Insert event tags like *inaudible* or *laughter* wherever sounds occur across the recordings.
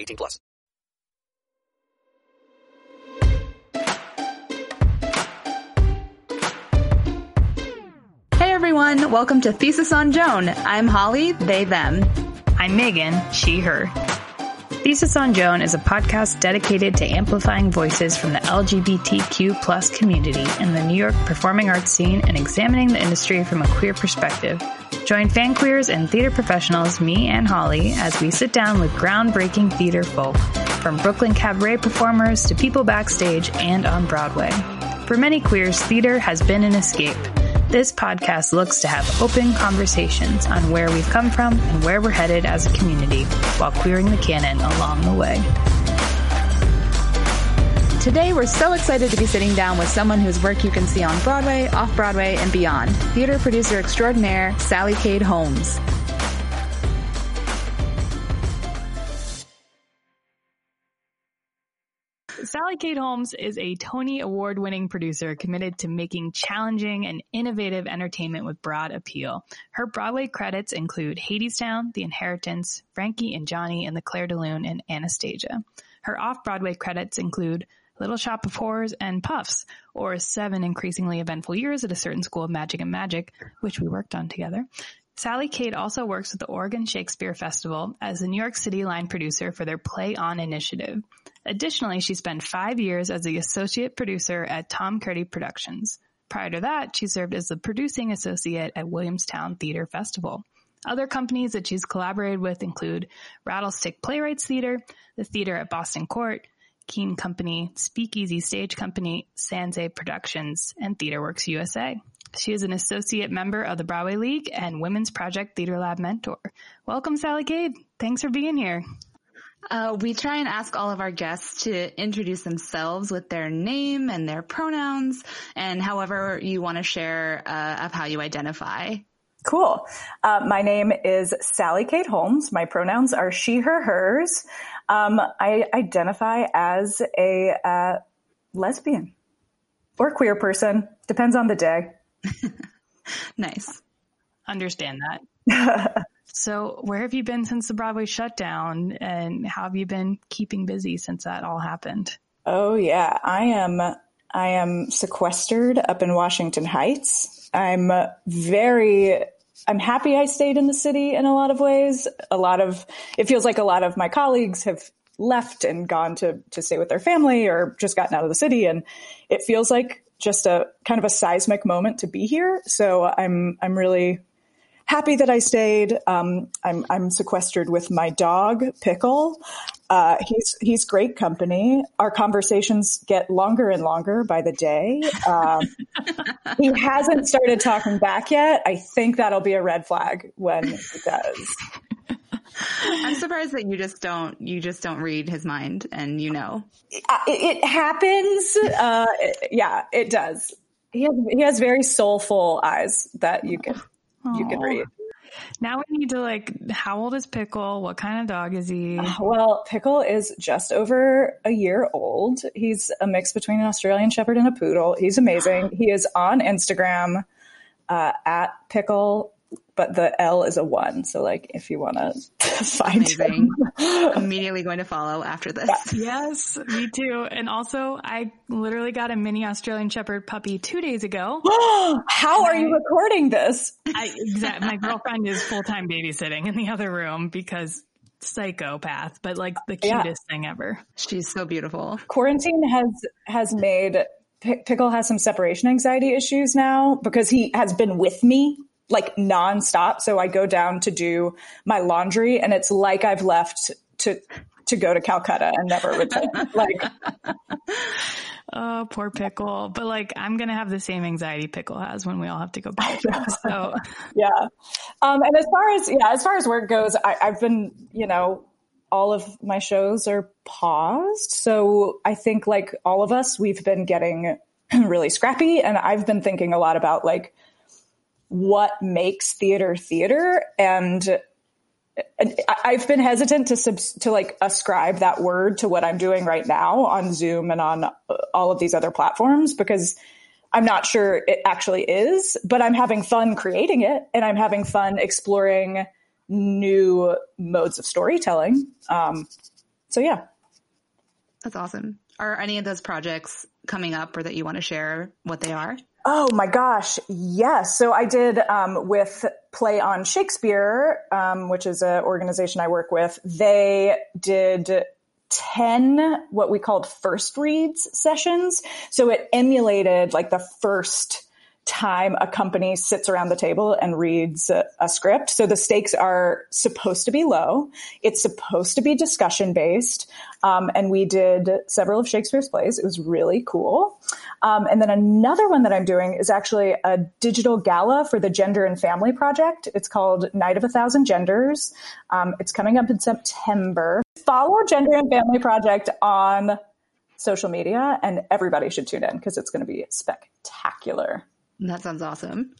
18 plus. Hey everyone, welcome to Thesis on Joan. I'm Holly, they, them. I'm Megan, she, her. Thesis on Joan is a podcast dedicated to amplifying voices from the LGBTQ plus community in the New York performing arts scene and examining the industry from a queer perspective. Join fan queers and theater professionals, me and Holly, as we sit down with groundbreaking theater folk, from Brooklyn cabaret performers to people backstage and on Broadway. For many queers, theater has been an escape. This podcast looks to have open conversations on where we've come from and where we're headed as a community while queering the canon along the way. Today we're so excited to be sitting down with someone whose work you can see on Broadway, off Broadway, and beyond. Theater producer extraordinaire, Sally Cade Holmes. Sally Cade Holmes is a Tony Award winning producer committed to making challenging and innovative entertainment with broad appeal. Her Broadway credits include Hadestown, The Inheritance, Frankie and Johnny and the Clair de Lune, and Anastasia. Her off Broadway credits include Little Shop of Horrors and Puffs, or Seven Increasingly Eventful Years at a Certain School of Magic and Magic, which we worked on together. Sally Kate also works with the Oregon Shakespeare Festival as the New York City line producer for their Play On initiative. Additionally, she spent five years as the associate producer at Tom Kirdahy Productions. Prior to that, she served as the producing associate at Williamstown Theater Festival. Other companies that she's collaborated with include Rattlestick Playwrights Theater, the theater at Boston Court, Keen Company, Speakeasy Stage Company, Sanzay Productions, and TheaterWorks USA. She is an associate member of the Broadway League and Women's Project Theater Lab mentor. Welcome, Sally Cade. Thanks for being here. Uh, we try and ask all of our guests to introduce themselves with their name and their pronouns and however you want to share uh, of how you identify. Cool. Uh, my name is Sally Cade Holmes. My pronouns are she, her, hers. Um, I identify as a uh, lesbian or queer person, depends on the day. *laughs* nice. Understand that. *laughs* so, where have you been since the Broadway shutdown, and how have you been keeping busy since that all happened? Oh yeah, I am. I am sequestered up in Washington Heights. I'm very. I'm happy I stayed in the city in a lot of ways. A lot of it feels like a lot of my colleagues have left and gone to to stay with their family or just gotten out of the city, and it feels like just a kind of a seismic moment to be here. So I'm I'm really happy that I stayed. Um, I'm I'm sequestered with my dog Pickle. Uh, he's he's great company. Our conversations get longer and longer by the day. Um, he hasn't started talking back yet. I think that'll be a red flag when he does. I'm surprised that you just don't you just don't read his mind and you know. It, it happens. Uh, yeah, it does. He has he has very soulful eyes that you can Aww. you can read. Now we need to like, how old is Pickle? What kind of dog is he? Well, Pickle is just over a year old. He's a mix between an Australian Shepherd and a poodle. He's amazing. *gasps* he is on Instagram uh, at Pickle but the L is a one. So like if you want to *laughs* find Amazing. *laughs* Immediately going to follow after this. Yes, me too. And also, I literally got a mini Australian Shepherd puppy two days ago. *gasps* How are you recording this? I, exact, my girlfriend is full time babysitting in the other room because psychopath, but like the Yeah. cutest thing ever. She's so beautiful. Quarantine has has made P- Pickle has some separation anxiety issues now because he has been with me like nonstop. So I go down to do my laundry, and it's like I've left to to go to Calcutta and never return. *laughs* like Oh, poor pickle. But like, I'm going to have the same anxiety pickle has when we all have to go back. *laughs* *laughs* So yeah. Um, and as far as yeah, as far as work goes, I, I've been you know all of my shows are paused. So I think like all of us, we've been getting *clears throat* really scrappy, and I've been thinking a lot about like what makes theater theater and. I've been hesitant to subs- to like ascribe that word to what I'm doing right now on Zoom and on all of these other platforms because I'm not sure it actually is, but I'm having fun creating it and I'm having fun exploring new modes of storytelling. Um, so yeah. That's awesome. Are any of those projects coming up or that you want to share what they are? Oh my gosh, yes. So I did um, with Play on Shakespeare, um, which is an organization I work with. They did 10 what we called first reads sessions. So it emulated like the first time a company sits around the table and reads a, a script. So the stakes are supposed to be low. It's supposed to be discussion based. Um, and we did several of Shakespeare's plays. It was really cool. Um, and then another one that I'm doing is actually a digital gala for the Gender and Family Project. It's called Night of a Thousand Genders. Um, it's coming up in September. Follow Gender and Family Project on social media, and everybody should tune in because it's going to be spectacular. That sounds awesome.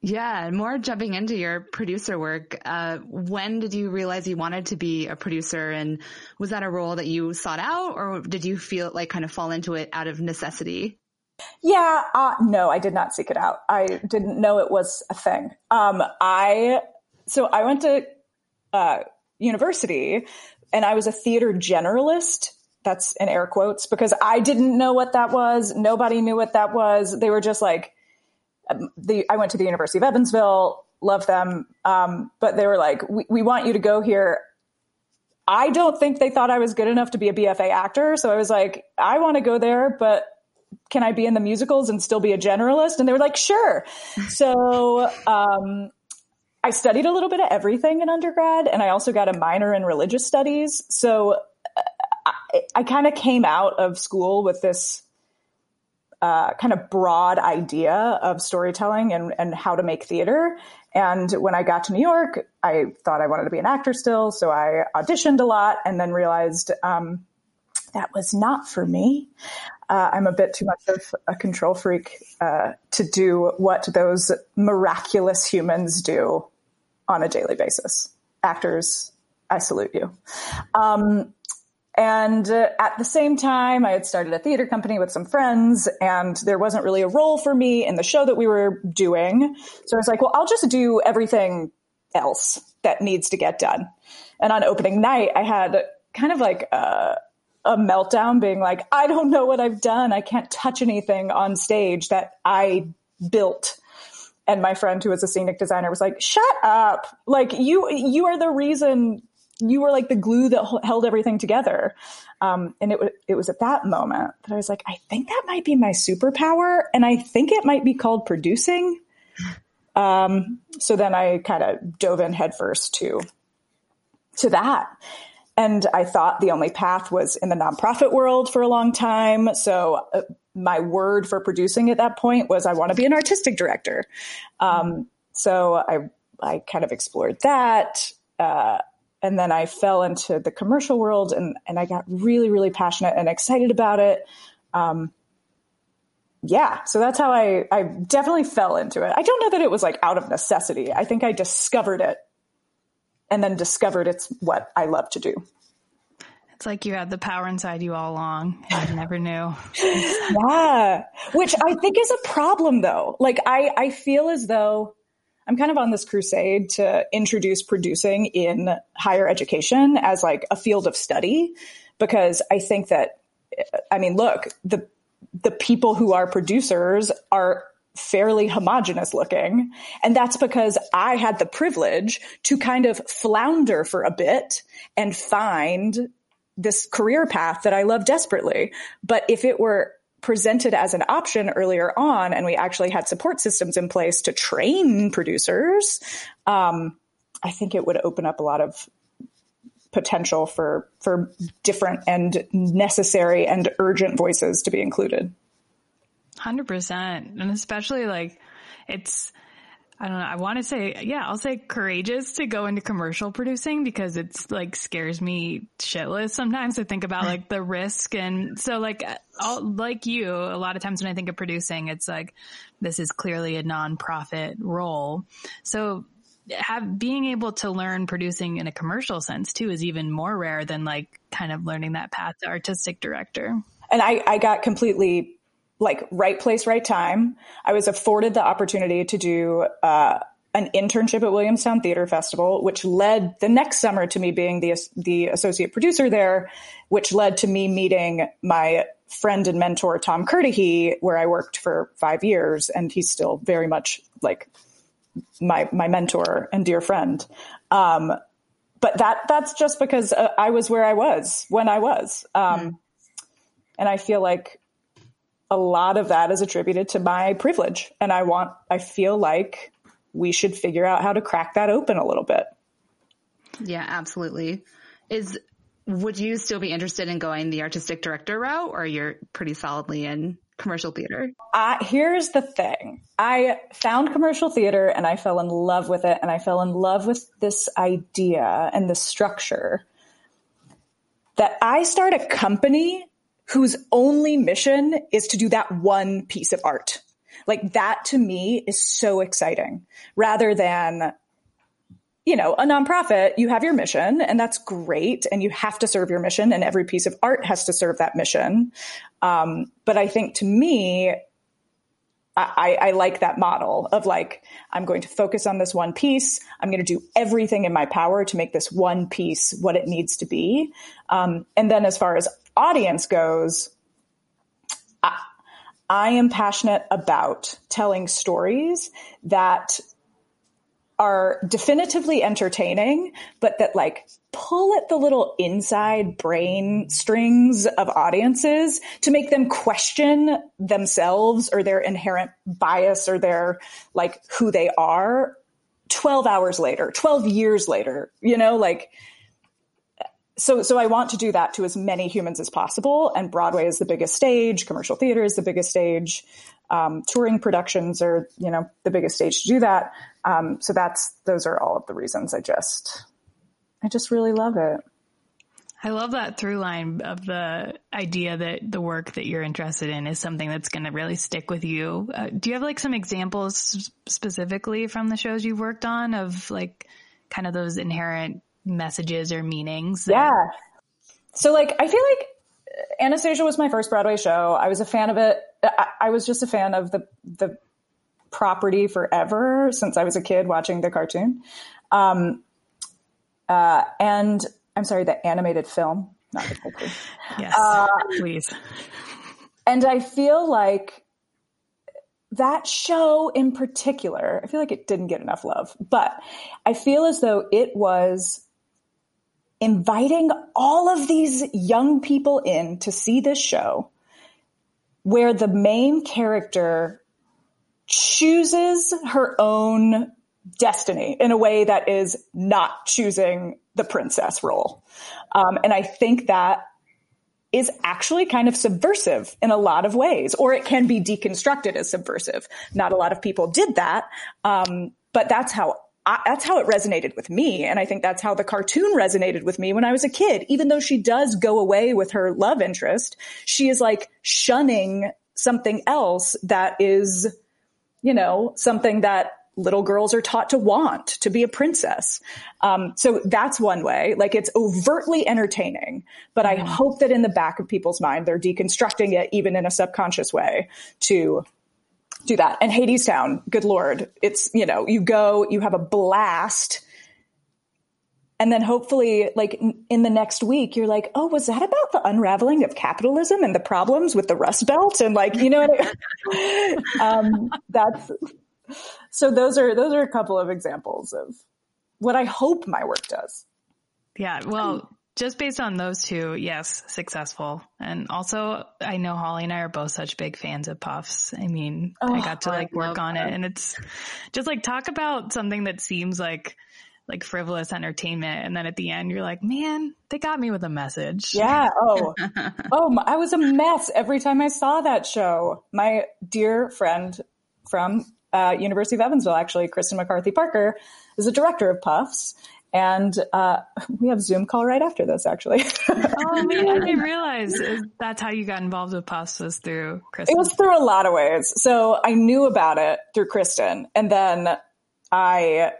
Yeah, more jumping into your producer work. Uh, when did you realize you wanted to be a producer, and was that a role that you sought out, or did you feel like kind of fall into it out of necessity? Yeah, uh, no, I did not seek it out. I didn't know it was a thing. Um, I so I went to uh, university, and I was a theater generalist. That's in air quotes because I didn't know what that was. Nobody knew what that was. They were just like, um, the I went to the University of Evansville, love them, um, but they were like, we, we want you to go here. I don't think they thought I was good enough to be a BFA actor, so I was like, I want to go there, but can I be in the musicals and still be a generalist? And they were like, sure. so um, I studied a little bit of everything in undergrad, and I also got a minor in religious studies. So uh, I, I kind of came out of school with this uh, kind of broad idea of storytelling and, and how to make theater. And when I got to New York, I thought I wanted to be an actor still. So I auditioned a lot and then realized um, that was not for me. Uh, I'm a bit too much of a control freak uh, to do what those miraculous humans do on a daily basis. Actors, I salute you. Um, and uh, at the same time, I had started a theater company with some friends, and there wasn't really a role for me in the show that we were doing. So I was like, well, I'll just do everything else that needs to get done. And on opening night, I had kind of like a, a meltdown, being like, I don't know what I've done. I can't touch anything on stage that I built. And my friend who was a scenic designer was like shut up. Like you you are the reason you were like the glue that held everything together. Um, and it, it was at that moment that i was like i think that might be my superpower and i think it might be called producing. Um, so then i kind of dove in headfirst to to that and I thought the only path was in the nonprofit world for a long time. So uh, my word for producing at that point was I want to be an artistic director. Um, so I I kind of explored that, uh, and then I fell into the commercial world, and and I got really really passionate and excited about it. Um, yeah, so that's how I I definitely fell into it. I don't know that it was like out of necessity. I think I discovered it and then discovered it's what I love to do. it's like you had the power inside you all along and you never knew. *laughs* Yeah. Which I think is a problem though. Like I, I feel as though, I'm kind of on this crusade to introduce producing in higher education as like a field of study because I think that, I mean, look, the, the people who are producers are fairly homogenous looking. And that's because I had the privilege to kind of flounder for a bit and find this career path that I love desperately. But if it were presented as an option earlier on and we actually had support systems in place to train producers, um, I think it would open up a lot of potential for for different and necessary and urgent voices to be included. 100%. And especially like it's, I don't know. I want to say, yeah, I'll say courageous to go into commercial producing because it's like scares me shitless sometimes to think about like the risk. And so like, like you, a lot of times when I think of producing, it's like, this is clearly a nonprofit role. So have being able to learn producing in a commercial sense too is even more rare than like kind of learning that path to artistic director. And I, I got completely like right place, right time. I was afforded the opportunity to do uh, an internship at Williamstown Theater Festival, which led the next summer to me being the the associate producer there, which led to me meeting my friend and mentor Tom Kirdahy, where I worked for five years, and he's still very much like my my mentor and dear friend. Um, but that that's just because uh, I was where I was when I was, um, mm. and I feel like a lot of that is attributed to my privilege. And I want, I feel like we should figure out how to crack that open a little bit. Yeah, absolutely. Is, would you still be interested in going the artistic director route or you're pretty solidly in commercial theater? Uh, here's the thing. I found commercial theater and I fell in love with it and I fell in love with this idea and the structure that I start a company whose only mission is to do that one piece of art. Like that to me is so exciting rather than, you know, a nonprofit, you have your mission and that's great. And you have to serve your mission and every piece of art has to serve that mission. Um, but I think to me, I, I, like that model of like, I'm going to focus on this one piece. I'm going to do everything in my power to make this one piece what it needs to be. Um, and then as far as audience goes, I, am passionate about telling stories that are definitively entertaining, but that like pull at the little inside brain strings of audiences to make them question themselves or their inherent bias or their like who they are 12 hours later, 12 years later, you know, like so so I want to do that to as many humans as possible. And Broadway is the biggest stage, commercial theater is the biggest stage, um, touring productions are you know the biggest stage to do that. Um, so that's those are all of the reasons. I just I just really love it. I love that through line of the idea that the work that you're interested in is something that's going to really stick with you. Uh, do you have like some examples specifically from the shows you've worked on of like kind of those inherent messages or meanings. Yeah. So like, I feel like Anastasia was my first Broadway show. I was a fan of it. I, I was just a fan of the, the property forever since I was a kid watching the cartoon. Um, uh, and I'm sorry, the animated film, not the cartoon. *laughs* yes, uh, please. And I feel like that show in particular, I feel like it didn't get enough love, but I feel as though it was inviting all of these young people in to see this show where the main character chooses her own destiny in a way that is not choosing the princess role. Um, and I think that is actually kind of subversive in a lot of ways, or it can be deconstructed as subversive. Not a lot of people did that. Um, but that's how I, that's how it resonated with me. And I think that's how the cartoon resonated with me when I was a kid. Even though she does go away with her love interest, she is like shunning something else that is, you know, something that little girls are taught to want to be a princess. Um, so that's one way. Like it's overtly entertaining, but I mm-hmm. hope that in the back of people's mind, they're deconstructing it even in a subconscious way to do that. And Hadestown, good lord, it's you know you go, you have a blast. And then hopefully, like in the next week, you're like, oh, was that about the unraveling of capitalism and the problems with the Rust Belt? And like, you know, *laughs* um, that's so. Those are those are a couple of examples of what I hope my work does. Yeah. Well, just based on those two, yes, successful. And also, I know Holly and I are both such big fans of Puffs. I mean, oh, I got to like work on that. it and it's just like talk about something that seems like like frivolous entertainment. And then at the end, you're like, man, they got me with a message. Yeah. Oh, *laughs* oh, I was a mess every time I saw that show. My dear friend from uh, University of Evansville, actually, Kristin McCarthy Parker, is the director of Puffs. And uh, *laughs* we have Zoom call right after this, actually. *laughs* oh man, I didn't realize *laughs* that's how you got involved with Puffs was through Kristin. It was through a lot of ways. So I knew about it through Kristin, and then I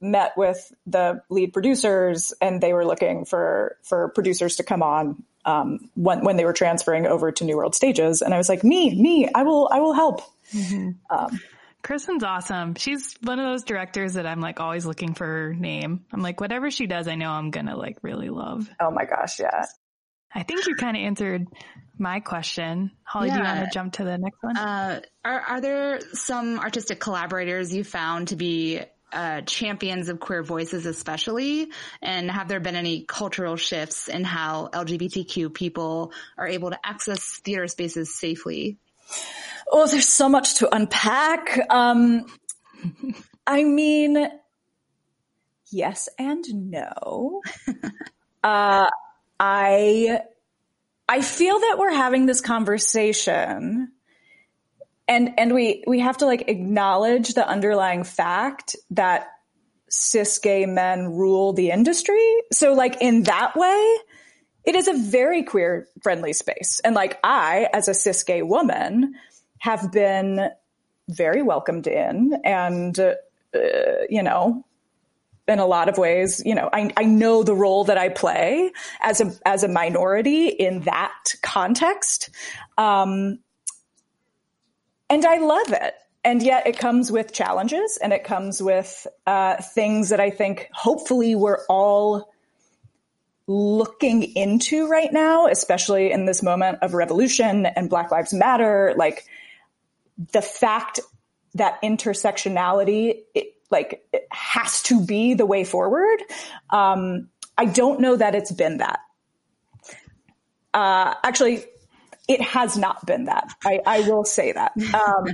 met with the lead producers and they were looking for for producers to come on um, when when they were transferring over to New World Stages, and I was like, me, me, I will, I will help. Mm-hmm. Um, Kristin's awesome. She's one of those directors that I'm like always looking for her name. I'm like, whatever she does, I know I'm gonna like really love. Oh my gosh, yeah. I think you kind of answered my question. Holly, yeah. do you want to jump to the next one? Uh, are, are there some artistic collaborators you found to be uh, champions of queer voices, especially? And have there been any cultural shifts in how LGBTQ people are able to access theater spaces safely? Oh, there's so much to unpack. Um, I mean, yes and no. *laughs* uh, I I feel that we're having this conversation and and we we have to like acknowledge the underlying fact that cis gay men rule the industry so like in that way it is a very queer friendly space and like i as a cis gay woman have been very welcomed in and uh, you know in a lot of ways, you know, I, I know the role that I play as a as a minority in that context. Um, and I love it. And yet it comes with challenges and it comes with uh, things that I think hopefully we're all looking into right now, especially in this moment of revolution and Black Lives Matter. Like the fact that intersectionality, it, like, it has to be the way forward. Um, I don't know that it's been that. Uh, actually, it has not been that. I, I will say that. *laughs* Um,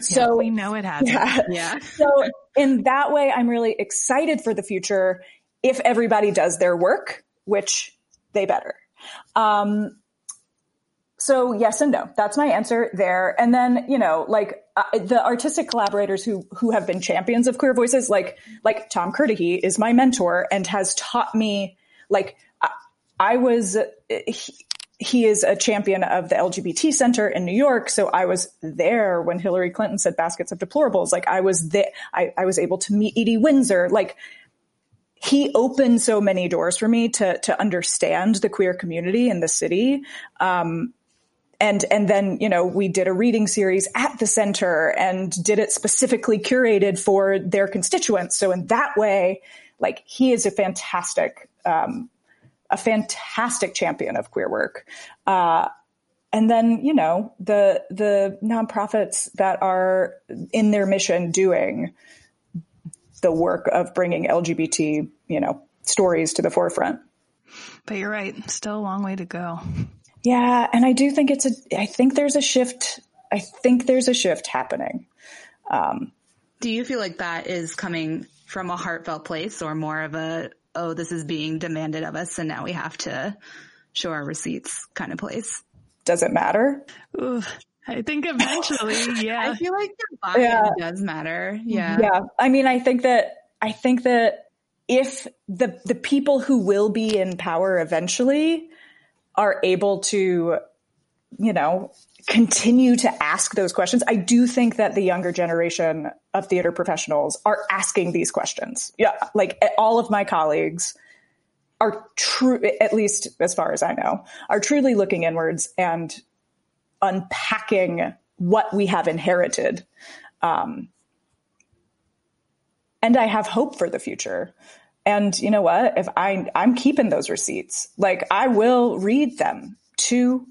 so yeah, we know it has. Yeah. yeah. so in that way, I'm really excited for the future if everybody does their work, which they better. Um, so yes and no. That's my answer there. And then, you know, like uh, the artistic collaborators who, who have been champions of queer voices, like, like Tom Kirdahy is my mentor and has taught me, like, I, I was, he, he is a champion of the LGBT Center in New York. So I was there when Hillary Clinton said baskets of deplorables. Like I was there, I, I was able to meet Edie Windsor. Like he opened so many doors for me to, to understand the queer community in the city. Um, and, and then, you know, we did a reading series at the center and did it specifically curated for their constituents. So in that way, like he is a fantastic, um, a fantastic champion of queer work. Uh, and then, you know, the, the nonprofits that are in their mission doing the work of bringing LGBT, you know, stories to the forefront. But you're right. Still a long way to go. Yeah. And I do think it's a, I think there's a shift. I think there's a shift happening. Um, do you feel like that is coming from a heartfelt place or more of a oh, this is being demanded of us and now we have to show our receipts kind of place. Does it matter? Ooh, I think eventually, *laughs* yeah. I feel like the buy yeah. does matter. Yeah. Yeah. I mean, I think that, I think that if the, the people who will be in power eventually are able to, you know, continue to ask those questions. I do think that the younger generation of theater professionals are asking these questions. Yeah. Like eh, all of my colleagues are true, at least as far as I know, are truly looking inwards and unpacking what we have inherited. Um, and I have hope for the future. And you know what? If I, I'm keeping those receipts, like I will read them to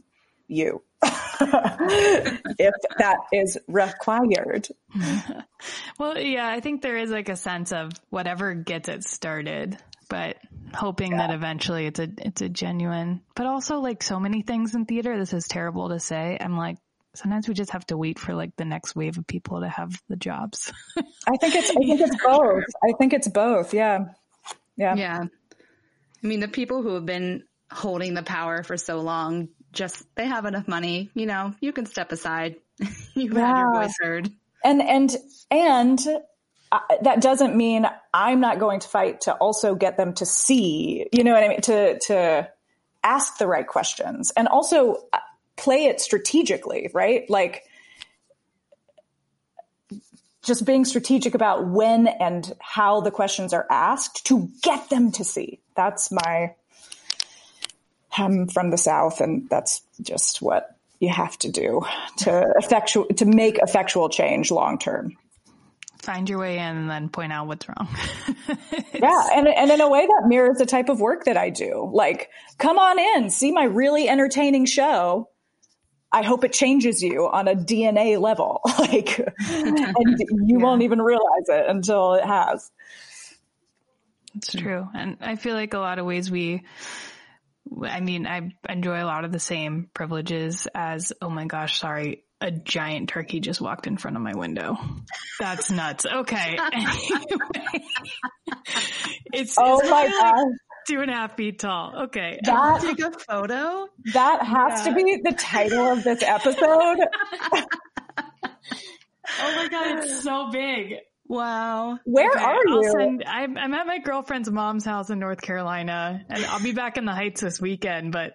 you. *laughs* if that is required. *laughs* well, yeah, I think there is like a sense of whatever gets it started, but hoping yeah. that eventually it's a it's a genuine. But also like so many things in theater, this is terrible to say. I'm like sometimes we just have to wait for like the next wave of people to have the jobs. *laughs* I think it's I think it's both. I think it's both. Yeah. Yeah. Yeah. I mean, the people who have been holding the power for so long just they have enough money, you know, you can step aside. *laughs* You've yeah. had your voice heard. And and and that doesn't mean I'm not going to fight to also get them to see, you know what I mean, to to ask the right questions and also uh, play it strategically, right? Like just being strategic about when and how the questions are asked to get them to see. That's my I'm from the South and that's just what you have to do to effectual, to make effectual change long term. Find your way in and then point out what's wrong. *laughs* yeah. And, and in a way that mirrors the type of work that I do. Like, come on in, see my really entertaining show. I hope it changes you on a DNA level. *laughs* like, and you yeah. won't even realize it until it has. It's true. And I feel like a lot of ways we, I mean, I enjoy a lot of the same privileges as, oh my gosh, sorry, a giant turkey just walked in front of my window. That's nuts. Okay. *laughs* Anyway. *laughs* it's, oh it's my god. Like two and a half feet tall. Okay. That, take a photo. That has yeah. to be the title of this episode. *laughs* oh my god, it's so big. Wow. Where okay, are you? Send, I'm, I'm at my girlfriend's mom's house in North Carolina and I'll be back in the Heights this weekend, but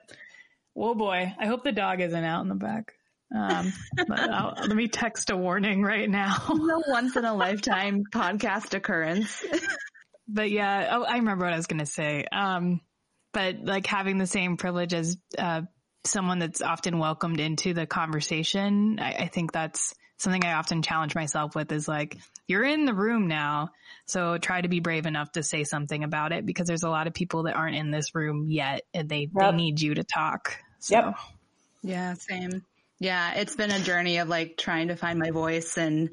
oh boy, I hope the dog isn't out in the back. Um, let me text a warning right now. *laughs* no *laughs* once in a lifetime podcast occurrence. *laughs* but yeah, oh, I remember what I was going to say. Um, but like having the same privilege as, uh, someone that's often welcomed into the conversation, I, I think that's, something I often challenge myself with is like, you're in the room now. So try to be brave enough to say something about it because there's a lot of people that aren't in this room yet and they, yep. they need you to talk. So. Yep. Yeah, same. Yeah, it's been a journey of like trying to find my voice and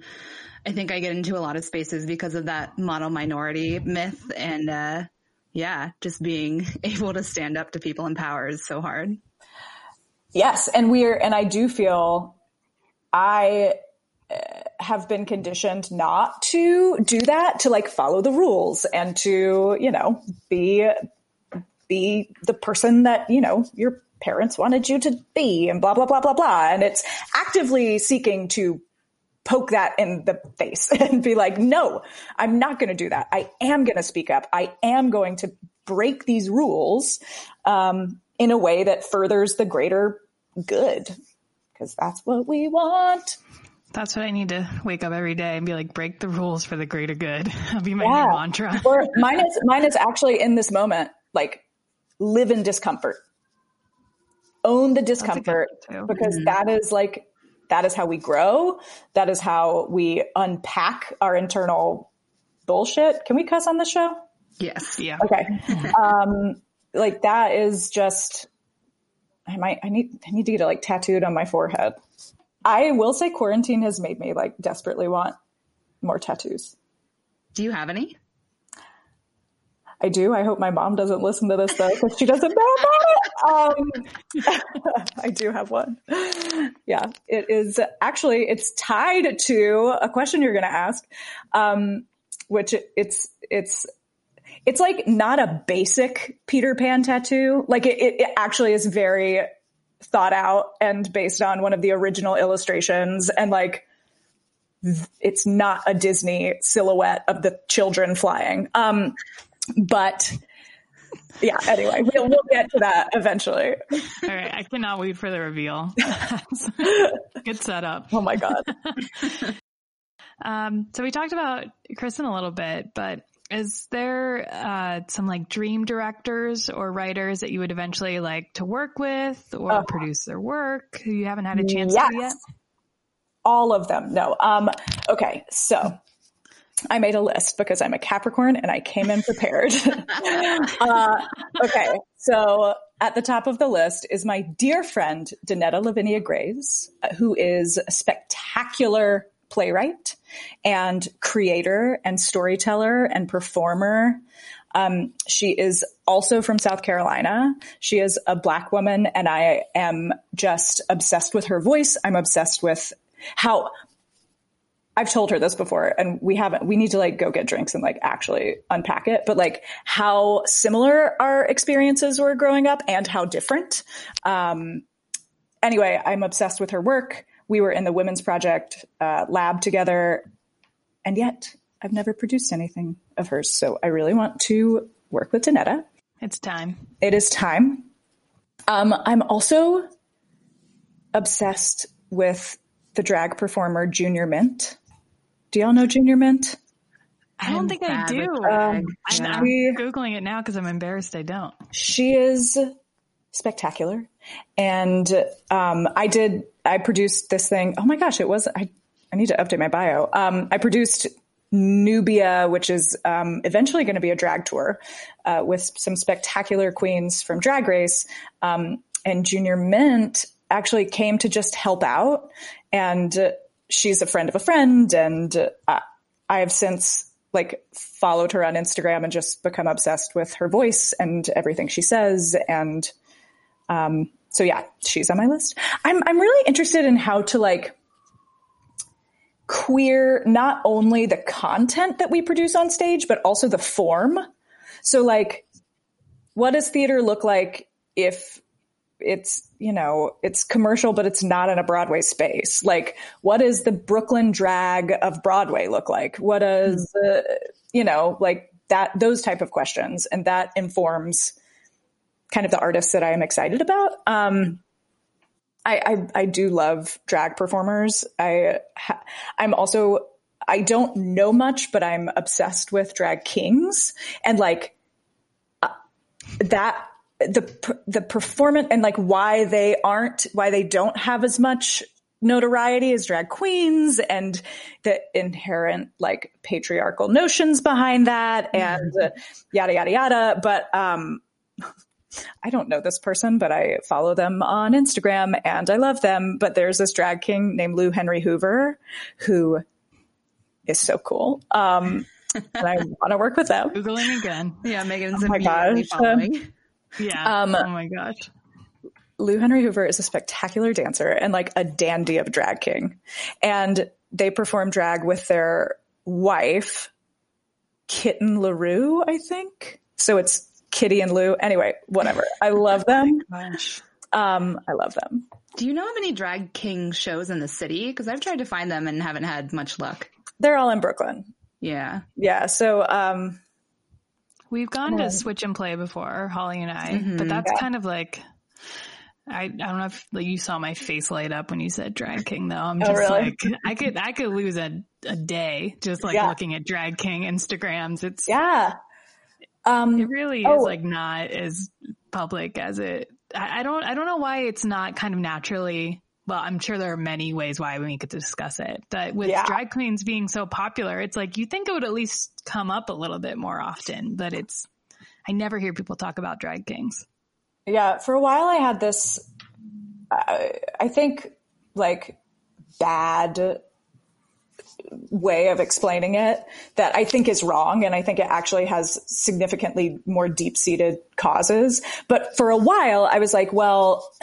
I think I get into a lot of spaces because of that model minority myth and uh yeah, just being *laughs* able to stand up to people in power is so hard. Yes, and we're and I do feel I have been conditioned not to do that, to like follow the rules and to, you know, be, be the person that, you know, your parents wanted you to be and blah, blah, blah, blah, blah. And it's actively seeking to poke that in the face *laughs* and be like, no, I'm not going to do that. I am going to speak up. I am going to break these rules, um, in a way that furthers the greater good because that's what we want. That's what I need to wake up every day and be like, break the rules for the greater good. *laughs* That'll be my yeah. new mantra. or mine is, mine is actually in this moment, like live in discomfort. Own the discomfort because mm-hmm. that is like, that is how we grow. That is how we unpack our internal bullshit. Can we cuss on the show? Yes. Yeah. Okay. um, like that is just, I might, I need, I need to get it like tattooed on my forehead. I will say quarantine has made me like desperately want more tattoos. Do you have any? I do. I hope my mom doesn't listen to this though, because she doesn't know about it. Um, *laughs* I do have one. Yeah, it is actually it's tied to a question you're going to ask, um, which it's it's it's like not a basic Peter Pan tattoo. Like it, it actually is very thought out and based on one of the original illustrations and like it's not a Disney silhouette of the children flying. Um, but yeah, anyway, we'll, we'll get to that eventually. All right. I cannot wait for the reveal. *laughs* Good setup. Oh my God. *laughs* um, so we talked about Kristin a little bit, but is there uh, some like dream directors or writers that you would eventually like to work with or uh, produce their work who you haven't had a chance yes. to yet? all of them. No. Um, okay. So I made a list because I'm a Capricorn and I came in prepared. *laughs* uh, okay. So at the top of the list is my dear friend, Donnetta Lavinia Grays, uh, who is a spectacular playwright and creator and storyteller and performer. Um, she is also from South Carolina. She is a black woman and I am just obsessed with her voice. I'm obsessed with how I've told her this before and we haven't, we need to like go get drinks and like actually unpack it, but like how similar our experiences were growing up and how different. Um, anyway, I'm obsessed with her work. We were in the Women's Project uh, lab together, and yet I've never produced anything of hers. So I really want to work with Donnetta. It's time. It is time. Um, I'm also obsessed with the drag performer Junior Mint. Do y'all know Junior Mint? I don't think I do. with drag. I'm, I'm We- googling it now because I'm embarrassed. I don't. She is spectacular. And um, I did, I produced this thing. Oh my gosh, it was, I, I need to update my bio. Um, I produced Nubia, which is um, eventually going to be a drag tour uh, with some spectacular queens from Drag Race. Um, and Junior Mint actually came to just help out. And uh, she's a friend of a friend. And uh, I have since like followed her on Instagram and just become obsessed with her voice and everything she says. And um, so yeah, she's on my list. I'm I'm really interested in how to like queer not only the content that we produce on stage, but also the form. So like, what does theater look like if it's you know it's commercial but it's not in a broadway space. Like what does the brooklyn drag of broadway look like? What does uh, you know like that those type of questions. And that informs kind of the artists that i am excited about. Um i i, I do love drag performers. I i'm also i don't know much but i'm obsessed with drag kings. And like uh, that the the performance and like why they aren't why they don't have as much notoriety as drag queens and the inherent like patriarchal notions behind that and uh, yada yada yada but um I don't know this person, but I follow them on Instagram and I love them. But there's this drag king named Lou Henry Hoover who is so cool. Um, and I *laughs* want to work with them. Googling again. Yeah, Megan's Oh my gosh. following. Yeah. Um, oh my gosh. Lou Henry Hoover is a spectacular dancer and like a dandy of drag king. And they perform drag with their wife, Kitten LaRue, I think. So it's Kitty and Lou. Anyway, whatever. I *laughs* love them. Gosh. Um, I love them. Do you know how many drag king shows in the city? Because I've tried to find them and haven't had much luck. They're all in Brooklyn. Yeah. Yeah. So, um, We've gone to switch and play before, Holly and I, Mm-hmm. but that's kind of like I, I don't know if like, you saw my face light up when you said drag king though. I'm Oh, just really? like I could I could lose a a day just like Yeah. looking at drag king Instagrams. It's yeah. Um, it really Oh. is like not as public as it. I, I don't I don't know why it's not kind of naturally. Well, I'm sure there are many ways why we could discuss it, but with Yeah. drag queens being so popular, it's like you think it would at least come up a little bit more often, but it's. I never hear people talk about drag kings. Yeah, for a while I had this, uh, I think, like bad way of explaining it that I think is wrong. And I think it actually has significantly more deep seated causes. But for a while I was like, well, *clears throat*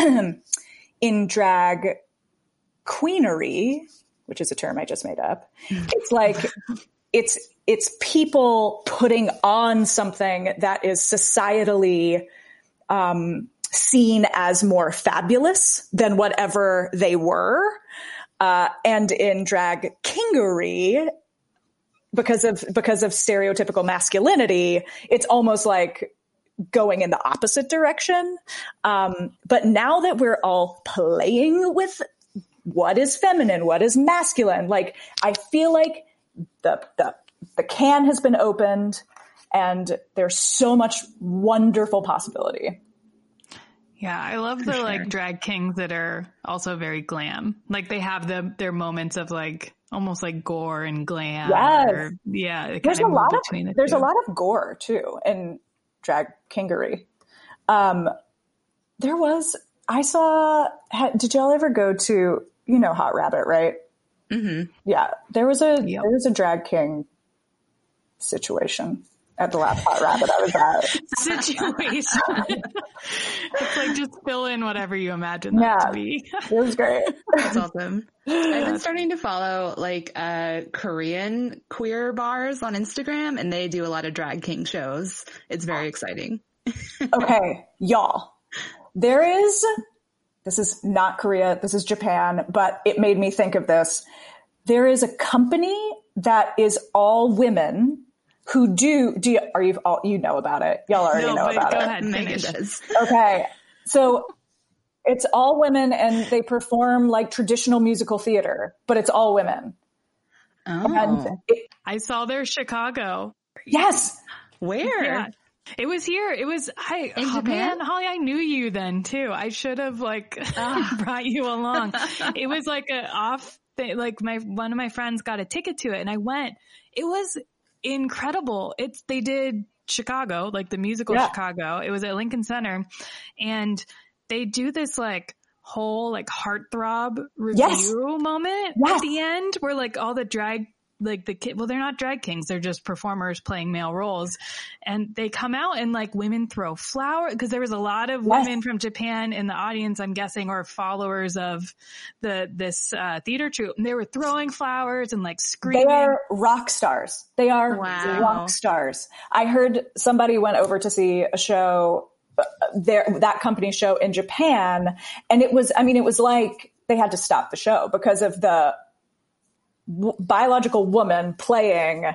in drag queenery, which is a term I just made up, it's like, *laughs* it's, it's people putting on something that is societally, um, seen as more fabulous than whatever they were. Uh, and in drag kingery, because of because of stereotypical masculinity, it's almost like going in the opposite direction. Um, but now that we're all playing with what is feminine, what is masculine, like I feel like the the the can has been opened, and there's so much wonderful possibility. Yeah, I love the like drag kings that are also very glam. Like they have the their moments of like almost like gore and glam. Yes. or- yeah. they there's a lot of between the there's two. a lot of gore too in drag kingery. Um, there was I saw. ha- Did y'all ever go to you know Hot Rabbit, right? Mm-hmm. Yeah, there was a Yep. there was a drag king situation at the last Hot Rabbit I was at. situation. it's like just fill in whatever you imagine that Yeah. to be. It was great. That's awesome. I've been starting to follow like uh Korean queer bars on Instagram and they do a lot of drag king shows. It's very exciting. okay, y'all. There is, this is not Korea, this is Japan, but it made me think of this. There is a company that is all women who do, do you, are you all, you know about it. Y'all already No, know but about go it. Go ahead, Megan finish. does. Okay. So it's all women and they perform like traditional musical theater, but it's all women. Oh, And it, I saw their Chicago. yes, where? Yeah. It was here. It was I In oh, Japan? man, Holly, I knew you then too. I should have like *laughs* ah. brought you along. *laughs* it was like a off thing, like my one of my friends got a ticket to it and I went. It was incredible. It's they did Chicago, like the musical Yeah. Chicago. It was at Lincoln Center and they do this like whole like heartthrob review Yes. moment Yes. at the end where like all the drag like the kid well they're not drag kings they're just performers playing male roles and they come out and like women throw flowers. because there was a lot of Yes. women from Japan in the audience I'm guessing or followers of the this uh, theater troupe and they were throwing flowers and like screaming. they screaming are rock stars. They are Wow. rock stars. I heard somebody went over to see a show, uh, their, that company show in Japan. And it was, I mean, it was like they had to stop the show because of the w- biological woman playing,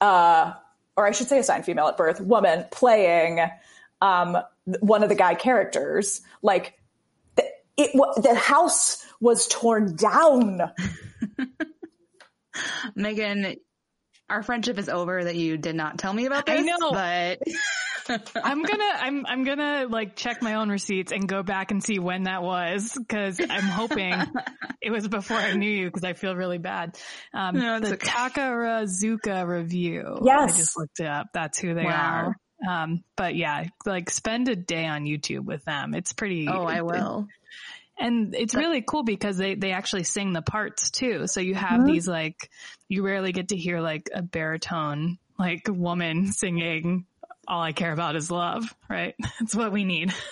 uh, or I should say assigned female at birth, woman playing, um, one of the guy characters. Like, the, it, wa- the house was torn down. *laughs* Megan, our friendship is over that you did not tell me about this. I know. But *laughs* I'm gonna I'm I'm gonna like check my own receipts and go back and see when that was because I'm hoping it was before I knew you because I feel really bad. Um, No, the okay. Takarazuka Revue. Yes. I just looked it up. That's who they Wow. are. Um, but yeah, like spend a day on YouTube with them. It's pretty. oh, I will. And it's really cool because they, they actually sing the parts too. So you have these like, you rarely get to hear like a baritone, like woman *laughs* singing, all I care about is love, right? *laughs* It's what we need. *laughs*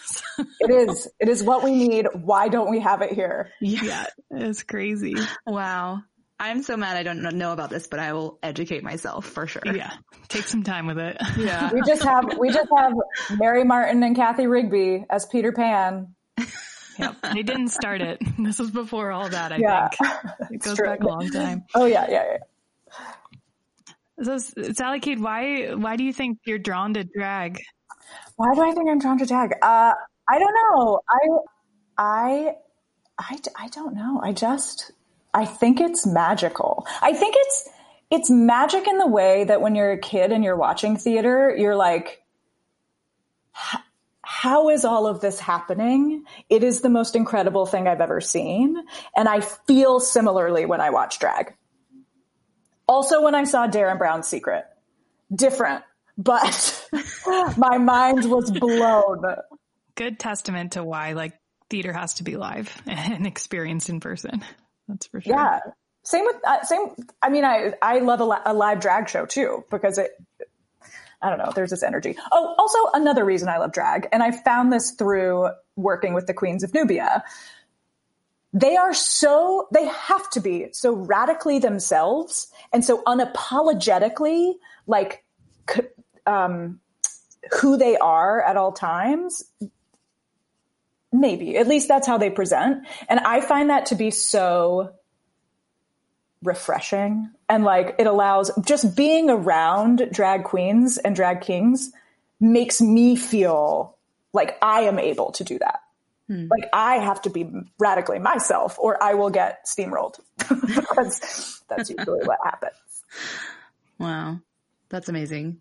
It is. It is what we need. Why don't we have it here? yeah, it's crazy. Wow. I'm so mad I don't know about this, but I will educate myself for sure. Yeah. Take some time with it. *laughs* Yeah. We just have we just have Mary Martin and Cathy Rigby as Peter Pan. Yep. They didn't start it. This was before all that, I Yeah. think. It goes back a long time. Oh yeah, yeah, yeah. So Sally Cade, why why do you think you're drawn to drag? Why do I think I'm drawn to drag? Uh, I don't know. I, I, I, I don't know. I just, I think it's magical. I think it's, it's magic in the way that when you're a kid and you're watching theater, you're like, how is all of this happening? It is the most incredible thing I've ever seen. And I feel similarly when I watch drag. Also when I saw Derren Brown's Secret. Different, but *laughs* my mind was blown. Good testament to why like theater has to be live *laughs* and experienced in person. That's for sure. Yeah. Same with, uh, same, I mean, I, I love a, li- a live drag show too, because it, I don't know, there's this energy. Oh, also another reason I love drag, and I found this through working with the Queens of Nubia. They are so, they have to be so radically themselves and so unapologetically like, um, who they are at all times. Maybe, at least that's how they present. And I find that to be so refreshing and like it allows just being around drag queens and drag kings makes me feel like I am able to do that. Hmm. Like I have to be radically myself or I will get steamrolled *laughs* because that's usually what happens. Wow. That's amazing.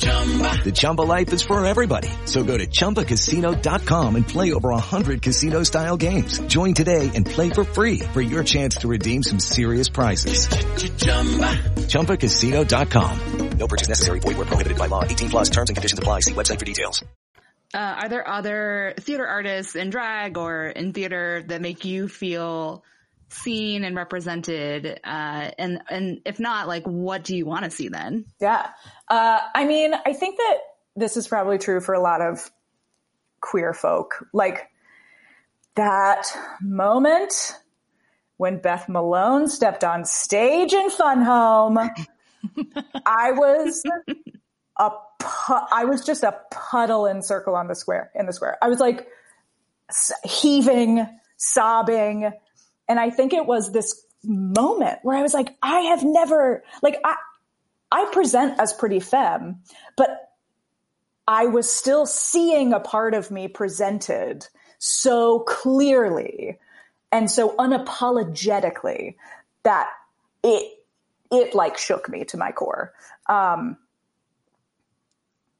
The Chumba life is for everybody. So go to ChumbaCasino.com and play over 100 casino style games. Join today and play for free for your chance to redeem some serious prizes. ChumbaCasino.com. No purchase necessary. Void were prohibited by law. 18 plus terms and conditions apply. See website for details. Uh, are there other theater artists in drag or in theater that make you feel seen and represented? Uh, and and if not, like, what do you want to see then? Yeah. Uh, I mean, I think that this is probably true for a lot of queer folk. Like that moment when Beth Malone stepped on stage in Fun Home, I was a pu- I was just a puddle in circle on the square in the square. I was like heaving, sobbing, and I think it was this moment where I was like, I have never like I I present as pretty femme, but I was still seeing a part of me presented so clearly and so unapologetically that it it like shook me to my core. Um,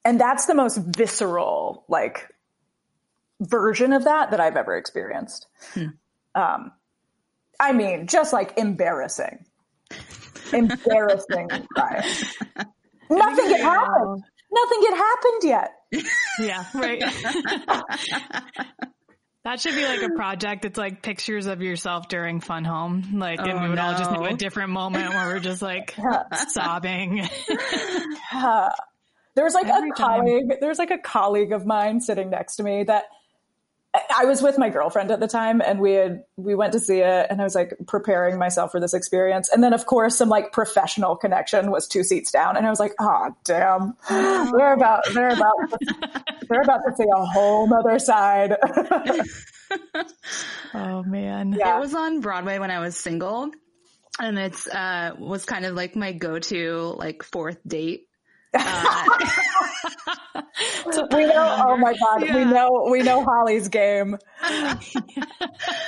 and that's the most visceral like version of that that I've ever experienced. Um, I mean, just like embarrassing, embarrassing. crying. *laughs* Nothing had happened. Nothing had happened yet. *laughs* Yeah, right. *laughs* That should be like a project. It's like pictures of yourself during Fun Home. Like, and Oh, we would all just have a different moment where we're just like sobbing. There was like Every a time. colleague, there was like a colleague of mine sitting next to me that I- I was with my girlfriend at the time and we had, we went to see it and I was like preparing myself for this experience. And then of course some like professional connection was two seats down and I was like, oh damn, they're about, they're about, *laughs* they're about to see a whole nother side. *laughs* oh man. Yeah. It was on Broadway when I was single, and it's uh was kind of like my go-to like fourth date. Uh, *laughs* we know, *laughs* oh my God, we know, we know Holly's game. *laughs*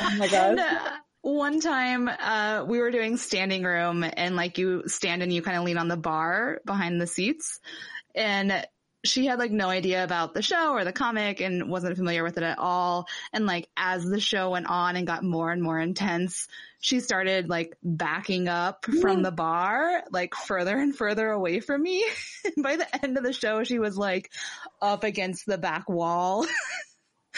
Oh my God. And, uh, one time, uh, we were doing standing room and like you stand and you kind of lean on the bar behind the seats. And she had like no idea about the show or the comic and wasn't familiar with it at all. And like as the show went on and got more and more intense, she started like backing up from the bar, like further and further away from me. And *laughs* by the end of the show, she was like up against the back wall. *laughs*